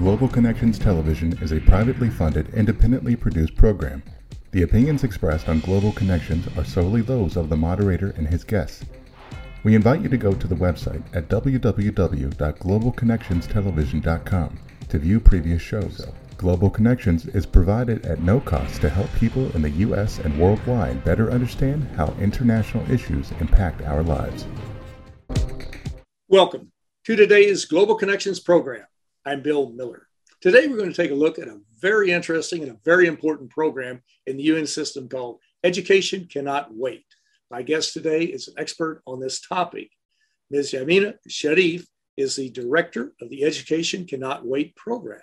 Global Connections Television is a privately funded, independently produced program. The opinions expressed on Global Connections are solely those of the moderator and his guests. We invite you to go to the website at www.globalconnectionstelevision.com to view previous shows. Global Connections is provided at no cost to help people in the U.S. and worldwide better understand how international issues impact our lives. Welcome to today's Global Connections program. I'm Bill Miller. Today, we're going to take a look at a very interesting and a very important program in the UN system called Education Cannot Wait. My guest today is an expert on this topic. Ms. Yasmina Sherif is the director of the Education Cannot Wait program.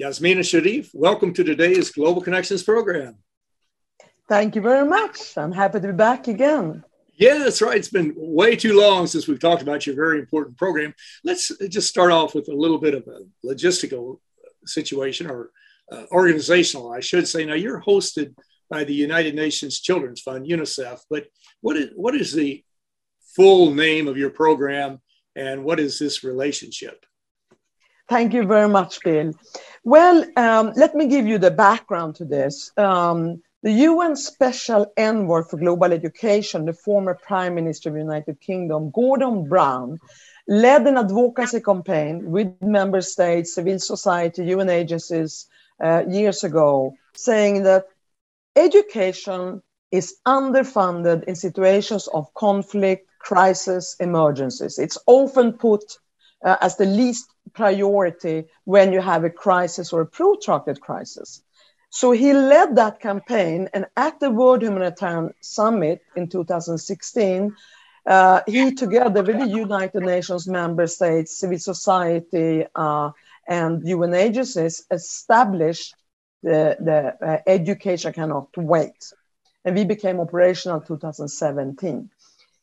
Yasmina Sherif, welcome to today's Global Connections program. Thank you very much. I'm happy to be back again. Yeah, that's right. It's been way too long since we've talked about your very important program. Let's just start off with a little bit of a logistical situation or uh, organizational, I should say. Now, you're hosted by the United Nations Children's Fund, UNICEF, but what is, what is the full name of your program and what is this relationship? Thank you very much, Bill. Well, um, let me give you the background to this. Um, the UN Special Envoy for Global Education, the former Prime Minister of the United Kingdom, Gordon Brown, led an advocacy campaign with member states, civil society, UN agencies uh, years ago, saying that education is underfunded in situations of conflict, crisis, emergencies. It's often put uh, as the least priority when you have a crisis or a protracted crisis. So he led that campaign, and at the World Humanitarian Summit in 2016, uh, he, together with the United Nations member states, civil society, uh, and UN agencies, established the, the uh, Education Cannot Wait. And we became operational 2017.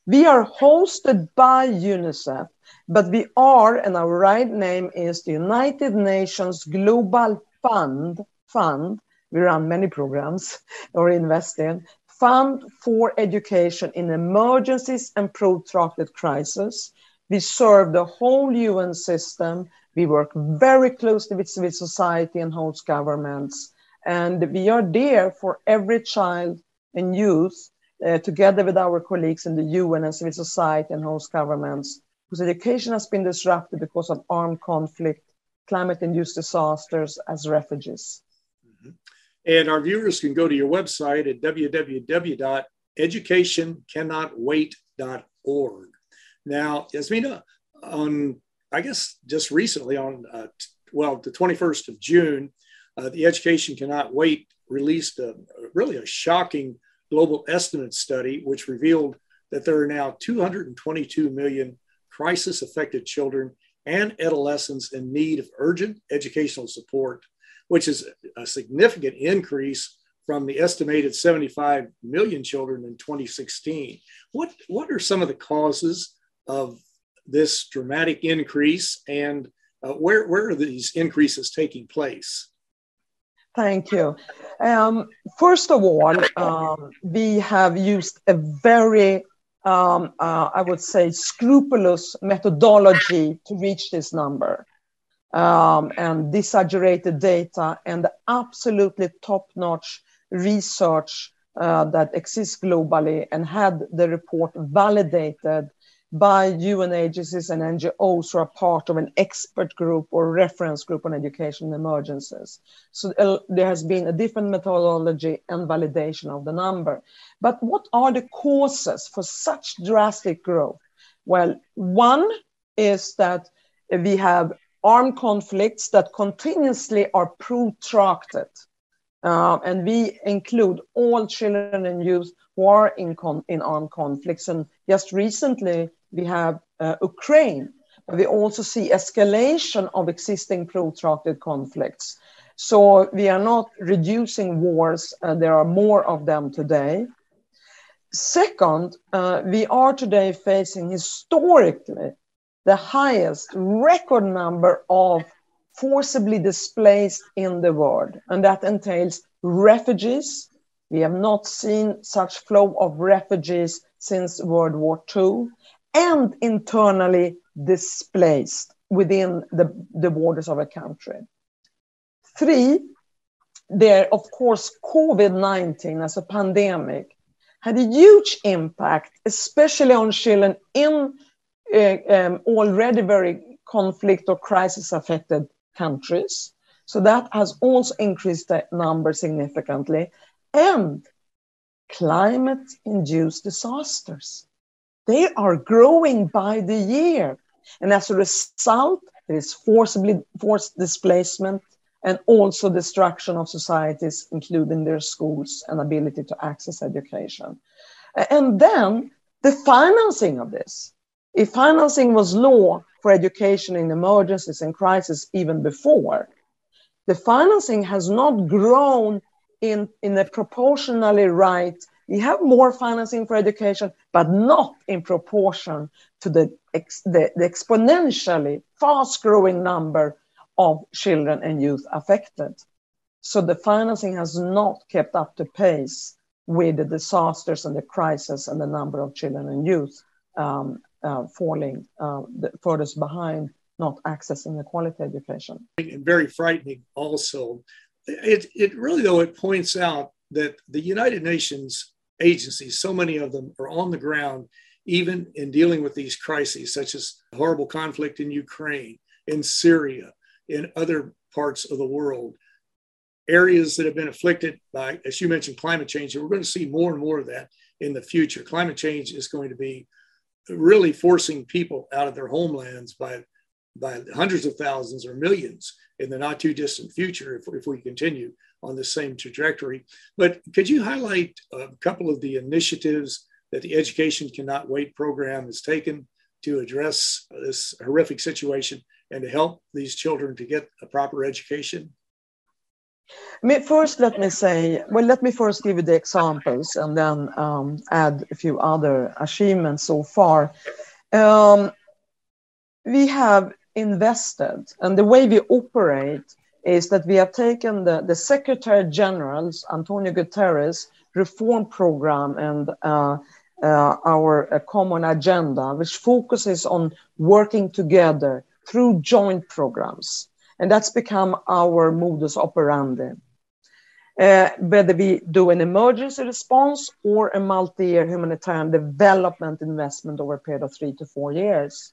We are hosted by UNICEF, but we are, and our right name is the United Nations Global Fund, Fund we run many programs or invest in. Fund for education in emergencies and protracted crisis. We serve the whole UN system. We work very closely with civil society and host governments. And we are there for every child and youth, uh, together with our colleagues in the UN and civil society and host governments, whose education has been disrupted because of armed conflict, climate induced disasters, as refugees. And our viewers can go to your website at www.educationcannotwait.org. Now, Yasmina, on I guess just recently on uh, well the 21st of June, uh, the Education Cannot Wait released a, really a shocking global estimate study which revealed that there are now 222 million crisis affected children and adolescents in need of urgent educational support which is a significant increase from the estimated 75 million children in 2016. What, what are some of the causes of this dramatic increase and uh, where, where are these increases taking place? Thank you. Um, first of all, um, we have used a very, um, uh, I would say, scrupulous methodology to reach this number um, and disaggregated data and absolutely top-notch research uh, that exists globally and had the report validated by UN agencies and NGOs who are part of an expert group or reference group on education emergencies. So uh, there has been a different methodology and validation of the number. But what are the causes for such drastic growth? Well, one is that we have armed conflicts that continuously are protracted. Uh, and we include all children and youth who are in, con- in armed conflicts. And just recently, we have uh, Ukraine. We also see escalation of existing protracted conflicts. So we are not reducing wars, uh, there are more of them today. Second, uh, we are today facing historically the highest record number of forcibly displaced in the world. And that entails refugees. We have not seen such flow of refugees since World War II and internally displaced. within the, the borders of a country. Three, there, of course, COVID 19 as a pandemic had a huge impact, especially on children in um, already very conflict or crisis affected countries. So that has also increased the number significantly. And climate induced disasters. They are growing by the year. And as a result, there is forcibly forced displacement and also destruction of societies, including their schools and ability to access education. And then the financing of this. If financing was low for education in emergencies and crises even before, the financing has not grown in, in a proportionally right. We have more financing for education, but not in proportion to the, the, the exponentially fast growing number of children and youth affected. So the financing has not kept up to pace with the disasters and the crisis and the number of children and youth um, uh, falling uh, the furthest behind, not accessing a quality education. And very frightening also. It, it really, though, it points out that the United Nations agencies, so many of them are on the ground, even in dealing with these crises, such as horrible conflict in Ukraine, in Syria, in other parts of the world. Areas that have been afflicted by, as you mentioned, climate change, and we're going to see more and more of that in the future. Climate change is going to be really forcing people out of their homelands by, by hundreds of thousands or millions in the not too distant future if, if we continue on the same trajectory. But could you highlight a couple of the initiatives that the Education Cannot Wait program has taken to address this horrific situation and to help these children to get a proper education? First, let me say, well, let me first give you the examples and then um, add a few other achievements so far. Um, we have invested, and the way we operate is that we have taken the, the Secretary General's, Antonio Guterres, reform program and uh, uh, our uh, common agenda, which focuses on working together through joint programs. And that's become our modus operandi. Uh, whether we do an emergency response or a multi-year humanitarian development investment over a period of three to four years.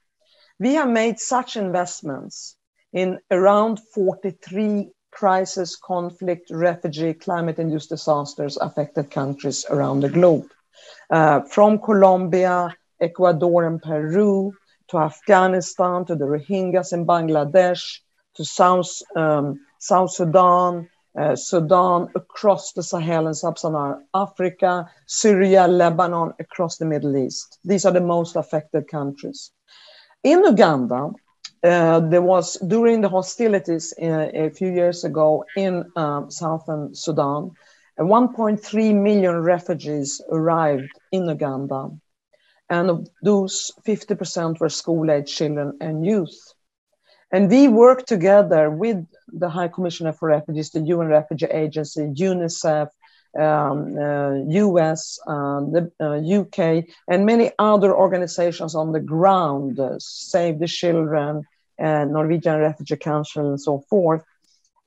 We have made such investments in around 43 crisis, conflict, refugee, climate-induced disasters affected countries around the globe. Uh, from Colombia, Ecuador, and Peru, to Afghanistan, to the Rohingyas in Bangladesh, to South, um, South Sudan, uh, Sudan, across the Sahel and Sub-Saharan Africa, Syria, Lebanon, across the Middle East. These are the most affected countries. In Uganda, uh, there was during the hostilities uh, a few years ago in um, southern Sudan, 1.3 million refugees arrived in Uganda and of those 50% were school-age children and youth. And we work together with the High Commissioner for Refugees, the UN Refugee Agency, UNICEF, um, uh, US, uh, the uh, UK, and many other organizations on the ground, uh, Save the Children, Norwegian Refugee Council, and so forth,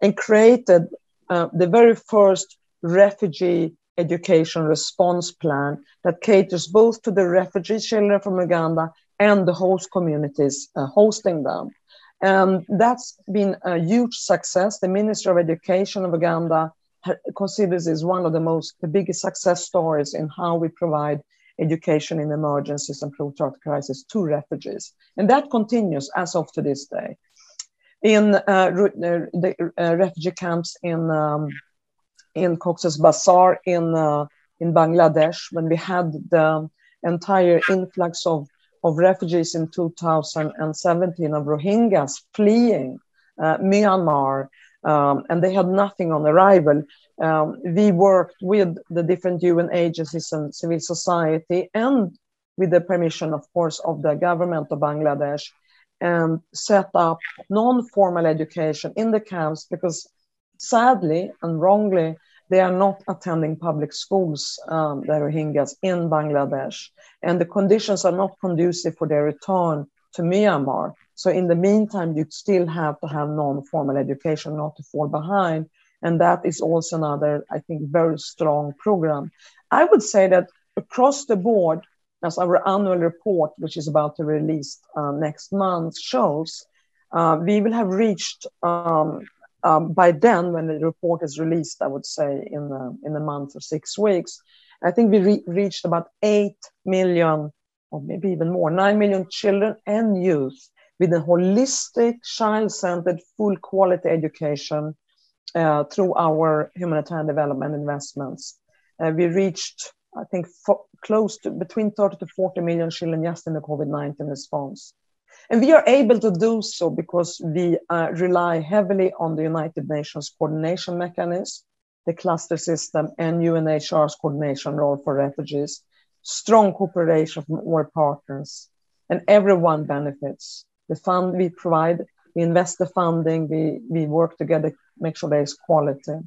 and created uh, the very first refugee education response plan that caters both to the refugee children from Uganda and the host communities uh, hosting them. And that's been a huge success. The Ministry of Education of Uganda considers this one of the most, the biggest success stories in how we provide education in emergencies and protracted crisis to refugees. And that continues as of to this day. In uh, the uh, refugee camps in um, in Cox's Bazar in uh, in Bangladesh when we had the entire influx of of refugees in 2017 of Rohingyas fleeing uh, Myanmar, um, and they had nothing on arrival. Um, we worked with the different UN agencies and civil society, and with the permission, of course, of the government of Bangladesh, and set up non-formal education in the camps because sadly and wrongly, they are not attending public schools, um, the Rohingyas in Bangladesh, and the conditions are not conducive for their return to Myanmar. So in the meantime, you still have to have non-formal education not to fall behind. And that is also another, I think, very strong program. I would say that across the board, as our annual report, which is about to release uh, next month, shows, uh, we will have reached um, um, by then, when the report is released, I would say in a, in a month or six weeks, I think we re- reached about 8 million, or maybe even more, 9 million children and youth with a holistic, child centered, full quality education uh, through our humanitarian development investments. Uh, we reached, I think, fo- close to between 30 to 40 million children just in the COVID 19 response. And we are able to do so because we uh, rely heavily on the United Nations coordination mechanism, the cluster system, and UNHCR's coordination role for refugees, strong cooperation from all partners, and everyone benefits. The fund we provide, we invest the funding, we, we work together, make sure there is quality.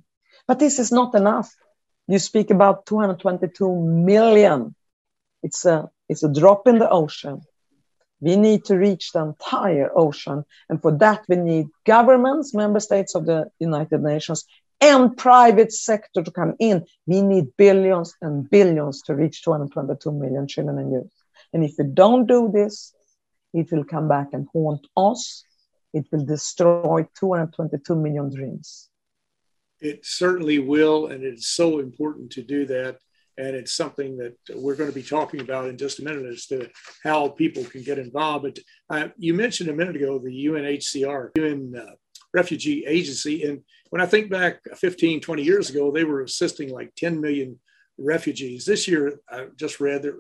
But this is not enough. You speak about 222 million. It's a, it's a drop in the ocean. We need to reach the entire ocean. And for that, we need governments, member states of the United Nations, and private sector to come in. We need billions and billions to reach 222 million children and youth. And if we don't do this, it will come back and haunt us. It will destroy 222 million dreams. It certainly will, and it's so important to do that. And it's something that we're going to be talking about in just a minute as to how people can get involved. But uh, you mentioned a minute ago the UNHCR, UN uh, Refugee Agency. And when I think back 15, 20 years ago, they were assisting like 10 million refugees. This year, I just read they're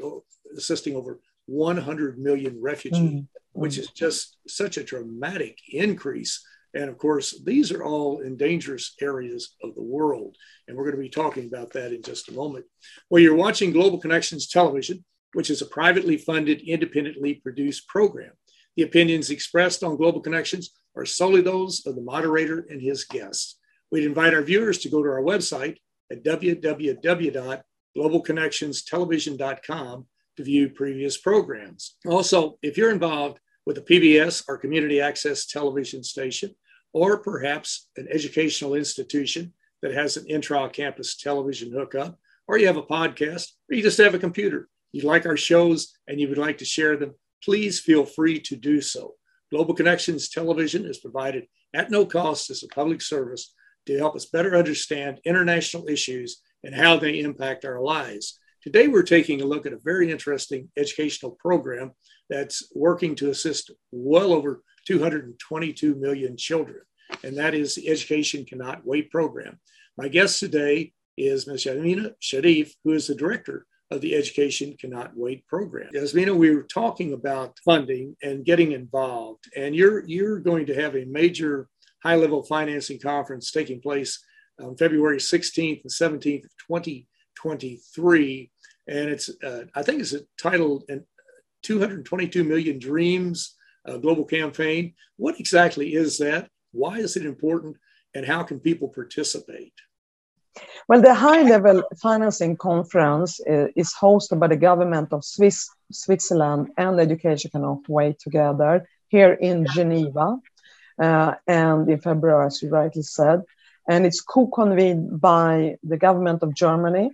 assisting over 100 million refugees, mm-hmm. which is just such a dramatic increase. And of course, these are all in dangerous areas of the world. And we're going to be talking about that in just a moment. Well, you're watching Global Connections Television, which is a privately funded, independently produced program. The opinions expressed on Global Connections are solely those of the moderator and his guests. We'd invite our viewers to go to our website at www.globalconnectionstelevision.com to view previous programs. Also, if you're involved with a PBS or community access television station, or perhaps an educational institution that has an intra campus television hookup, or you have a podcast, or you just have a computer, you like our shows and you would like to share them, please feel free to do so. Global Connections Television is provided at no cost as a public service to help us better understand international issues and how they impact our lives. Today, we're taking a look at a very interesting educational program that's working to assist well over 222 million children, and that is the Education Cannot Wait program. My guest today is Ms. Yasmina Sherif, who is the director of the Education Cannot Wait program. Yasmina, we were talking about funding and getting involved, and you're you're going to have a major high-level financing conference taking place on February 16th and 17th of 2023 and it's uh, I think it's titled "And 222 Million Dreams uh, Global Campaign." What exactly is that? Why is it important? And how can people participate? Well, the high level financing conference uh, is hosted by the government of Swiss, Switzerland and Education Cannot Wait together here in Geneva uh, and in February, as you rightly said. And it's co convened by the government of Germany,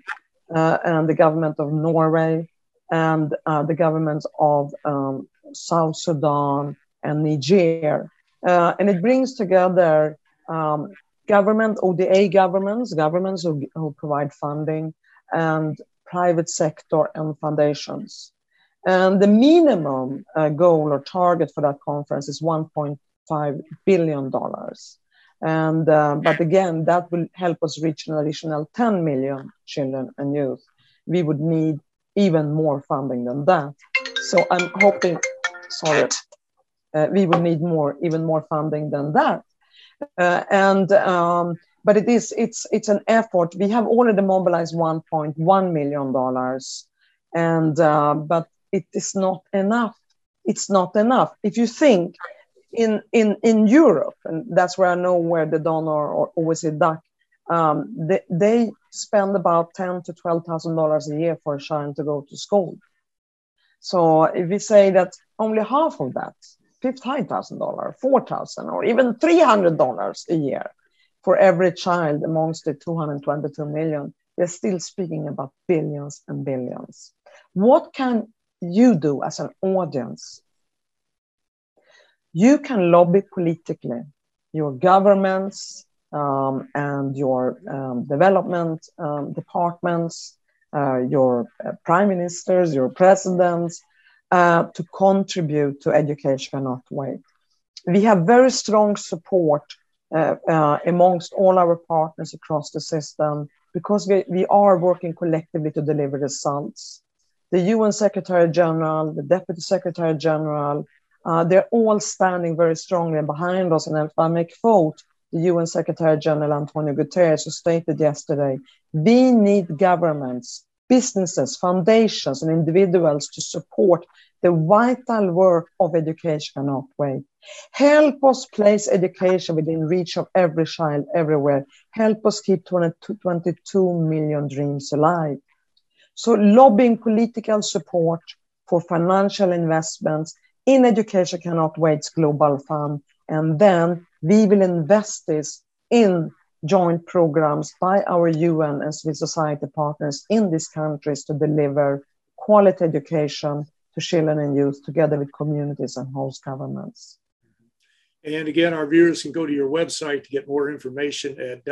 uh, and the government of Norway and uh, the governments of um, South Sudan and Niger. Uh, and it brings together um, government, ODA governments, governments who, who provide funding, and private sector and foundations. And the minimum uh, goal or target for that conference is $1.5 billion. And, uh, but again, that will help us reach an additional 10 million children and youth. We would need even more funding than that. So I'm hoping, sorry, uh, we will need more, even more funding than that. Uh, and um, but it is it's it's an effort. We have already mobilized 1.1 million dollars, and uh, but it is not enough. It's not enough. If you think in in in Europe, and that's where I know where the donor or OECD DAC, um, they, they spend about ten to twelve thousand dollars a year for a child to go to school. So if we say that only half of that, $15,000, $4,000, or even $300 a year for every child amongst the 222 million, we're still speaking about billions and billions. What can you do as an audience? You can lobby politically, your governments um, and your um, development um, departments, your uh, prime ministers, your presidents, uh, to contribute to education cannot wait. We have very strong support uh, uh, amongst all our partners across the system because we, we are working collectively to deliver results. The UN Secretary General, the Deputy Secretary General, uh, they're all standing very strongly behind us. And if I quote the UN Secretary General Antonio Guterres, stated yesterday, we need governments, businesses, foundations, and individuals to support the vital work of education cannot wait. Help us place education within reach of every child everywhere. Help us keep 22 million dreams alive. So lobbying political support for financial investments in education cannot wait global fund. And then we will invest this in joint programs by our UN and civil society partners in these countries to deliver quality education to children and youth together with communities and host governments. And again, our viewers can go to your website to get more information at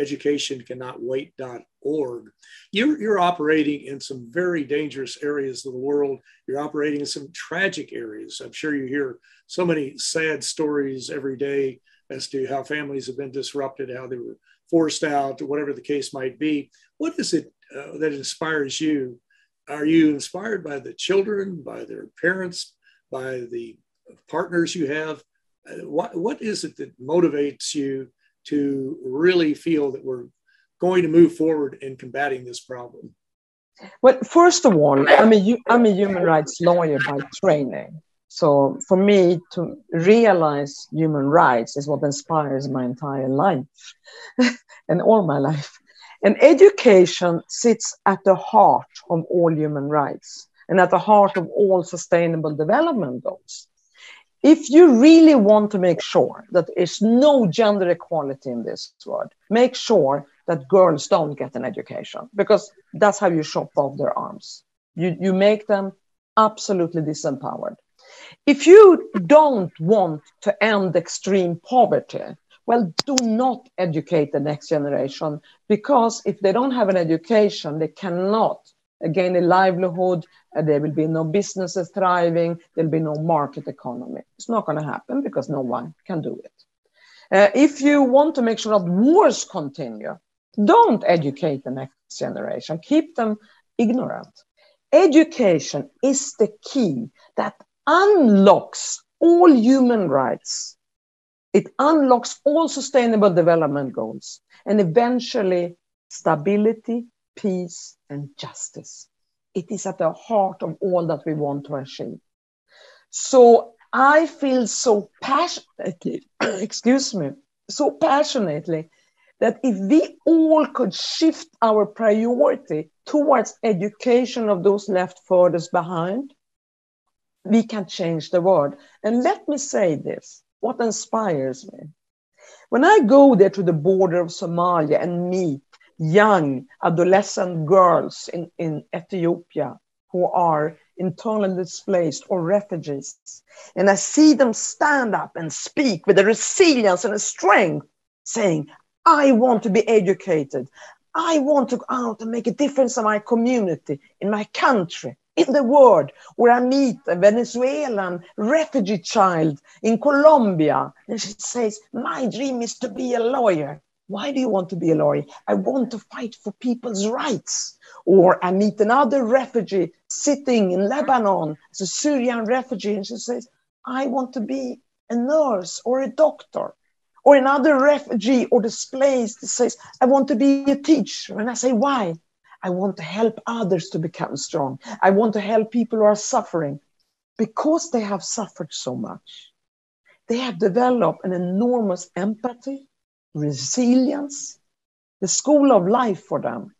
www.educationcannotwait.org. You're, you're operating in some very dangerous areas of the world. You're operating in some tragic areas. I'm sure you hear so many sad stories every day as to how families have been disrupted, how they were forced out, whatever the case might be. What is it uh, that inspires you? Are you inspired by the children, by their parents, by the partners you have? Uh, what, what is it that motivates you to really feel that we're going to move forward in combating this problem? Well, first of all, I'm a, I'm a human rights lawyer by training. So for me to realize human rights is what inspires my entire life and all my life. And education sits at the heart of all human rights and at the heart of all sustainable development goals if you really want to make sure that there's no gender equality in this world, make sure that girls don't get an education because that's how you chop off their arms. You, you make them absolutely disempowered. If you don't want to end extreme poverty, well, do not educate the next generation because if they don't have an education, they cannot gain a livelihood, uh, there will be no businesses thriving, there'll be no market economy. It's not going to happen because no one can do it. Uh, if you want to make sure that wars continue, don't educate the next generation, keep them ignorant. Education is the key that unlocks all human rights. It unlocks all sustainable development goals and eventually stability, peace, and justice. It is at the heart of all that we want to achieve. So I feel so passionately, excuse me, so passionately that if we all could shift our priority towards education of those left furthest behind, we can change the world. And let me say this what inspires me. When I go there to the border of Somalia and meet young adolescent girls in, in Ethiopia who are internally displaced or refugees. And I see them stand up and speak with a resilience and a strength, saying, I want to be educated. I want to go out and make a difference in my community, in my country, in the world, where I meet a Venezuelan refugee child in Colombia. And she says, My dream is to be a lawyer. Why do you want to be a lawyer? I want to fight for people's rights. Or I meet another refugee sitting in Lebanon as a Syrian refugee, and she says, I want to be a nurse or a doctor. Or another refugee or displaced says, I want to be a teacher. And I say, why? I want to help others to become strong. I want to help people who are suffering because they have suffered so much. They have developed an enormous empathy resilience, the school of life for them.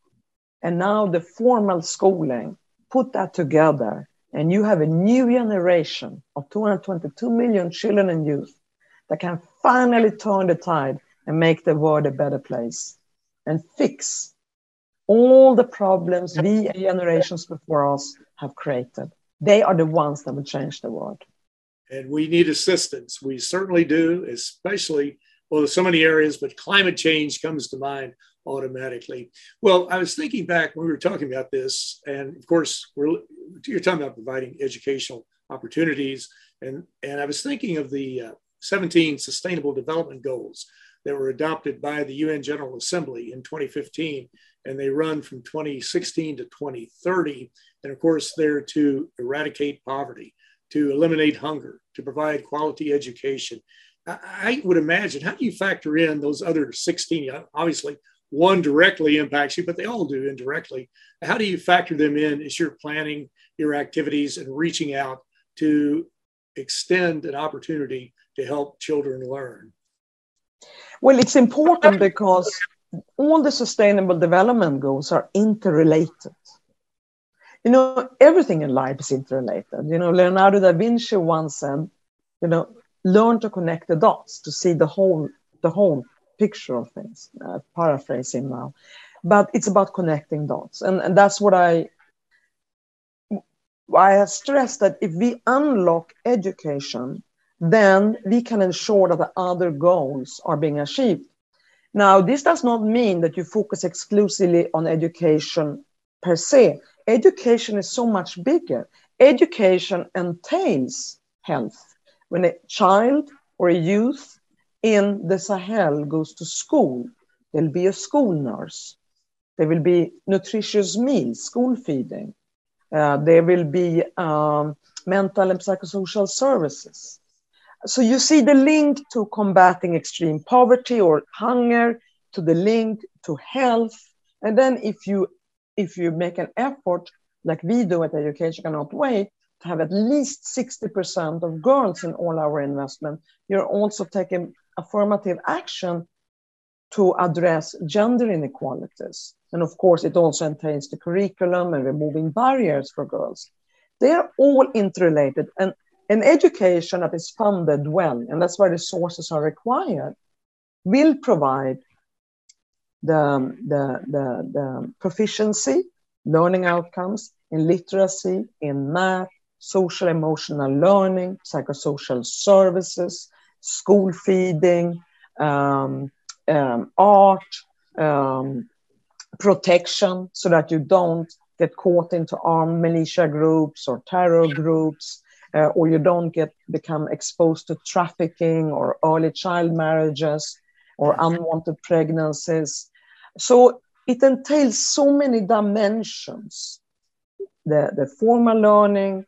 And now the formal schooling, put that together. and you have a new generation of 222 million children and youth that can finally turn the tide and make the world a better place and fix all the problems we generations before us have created. They are the ones that will change the world. And we need assistance. We certainly do, especially, well, there's so many areas, but climate change comes to mind automatically. Well, I was thinking back when we were talking about this, and of course, we're you're talking about providing educational opportunities, and and I was thinking of the uh, 17 Sustainable Development Goals that were adopted by the UN General Assembly in 2015, and they run from 2016 to 2030, and of course, they're to eradicate poverty, to eliminate hunger, to provide quality education. I would imagine, how do you factor in those other 16? Obviously, one directly impacts you, but they all do indirectly. How do you factor them in as you're planning your activities and reaching out to extend an opportunity to help children learn? Well, it's important because all the sustainable development goals are interrelated. You know, everything in life is interrelated. You know, Leonardo da Vinci once said, you know, learn to connect the dots to see the whole, the whole picture of things, uh, paraphrasing now. But it's about connecting dots. And, and that's what I, I have stressed that if we unlock education, then we can ensure that the other goals are being achieved. Now, this does not mean that you focus exclusively on education per se. Education is so much bigger. Education entails health. When a child or a youth in the Sahel goes to school, there'll be a school nurse. There will be nutritious meals, school feeding. Uh, there will be um, mental and psychosocial services. So you see the link to combating extreme poverty or hunger, to the link to health. And then if you if you make an effort, like we do at Education Cannot Wait, have at least 60% of girls in all our investment, you're also taking affirmative action to address gender inequalities. And of course, it also entails the curriculum and removing barriers for girls. They're all interrelated. And an education that is funded well, and that's why resources are required, will provide the, the, the, the proficiency, learning outcomes in literacy, in math, social emotional learning, psychosocial services, school feeding, um, um, art, um, protection, so that you don't get caught into armed militia groups or terror groups, uh, or you don't get become exposed to trafficking or early child marriages or unwanted pregnancies. So it entails so many dimensions. The, the formal learning,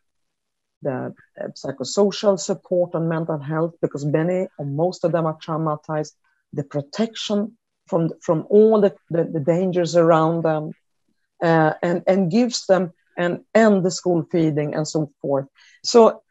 the uh, psychosocial support and mental health because many or most of them are traumatized, the protection from, from all the, the, the dangers around them, uh, and, and gives them and end the school feeding and so forth. So,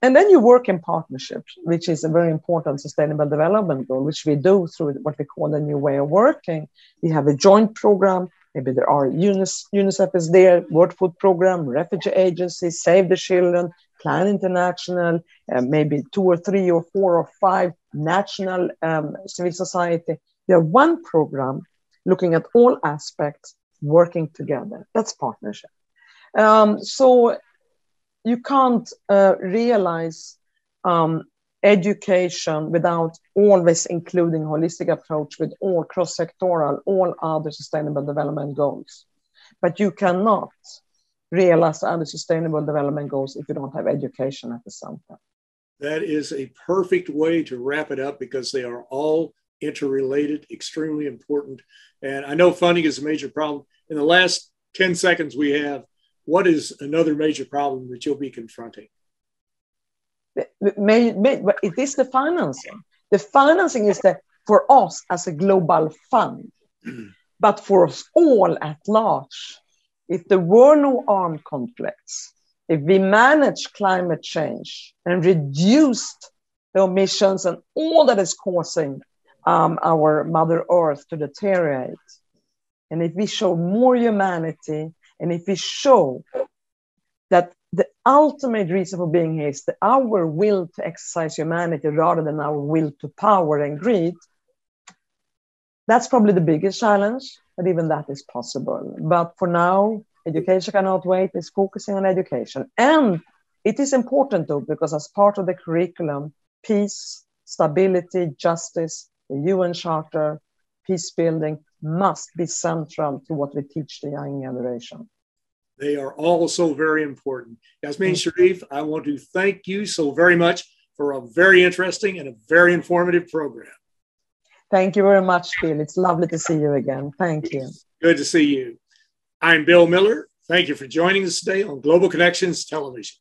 and then you work in partnerships, which is a very important sustainable development goal, which we do through what we call the new way of working. We have a joint program. Maybe there are UNICEF is there, World Food Program, refugee Agency, Save the Children, Plan International, uh, maybe two or three or four or five national um, civil society. We have one program looking at all aspects working together. That's partnership. Um, so you can't uh, realize um, education without always including holistic approach with all cross-sectoral, all other sustainable development goals. But you cannot realize other sustainable development goals if you don't have education at the center. That is a perfect way to wrap it up because they are all interrelated, extremely important. And I know funding is a major problem. In the last 10 seconds we have, what is another major problem that you'll be confronting? It is the financing. The financing is the, for us as a global fund, but for us all at large if there were no armed conflicts, if we managed climate change and reduced the emissions and all that is causing um, our Mother Earth to deteriorate, and if we show more humanity, and if we show that ultimate reason for being here is the, our will to exercise humanity rather than our will to power and greed. That's probably the biggest challenge, but even that is possible. But for now, education cannot wait, it's focusing on education. And it is important though, because as part of the curriculum, peace, stability, justice, the UN Charter, peace building must be central to what we teach the young generation. They are all so very important. Yasmin mm. Sherif, I want to thank you so very much for a very interesting and a very informative program. Thank you very much, Bill. It's lovely to see you again. Thank you. Good to see you. I'm Bill Miller. Thank you for joining us today on Global Connections Television.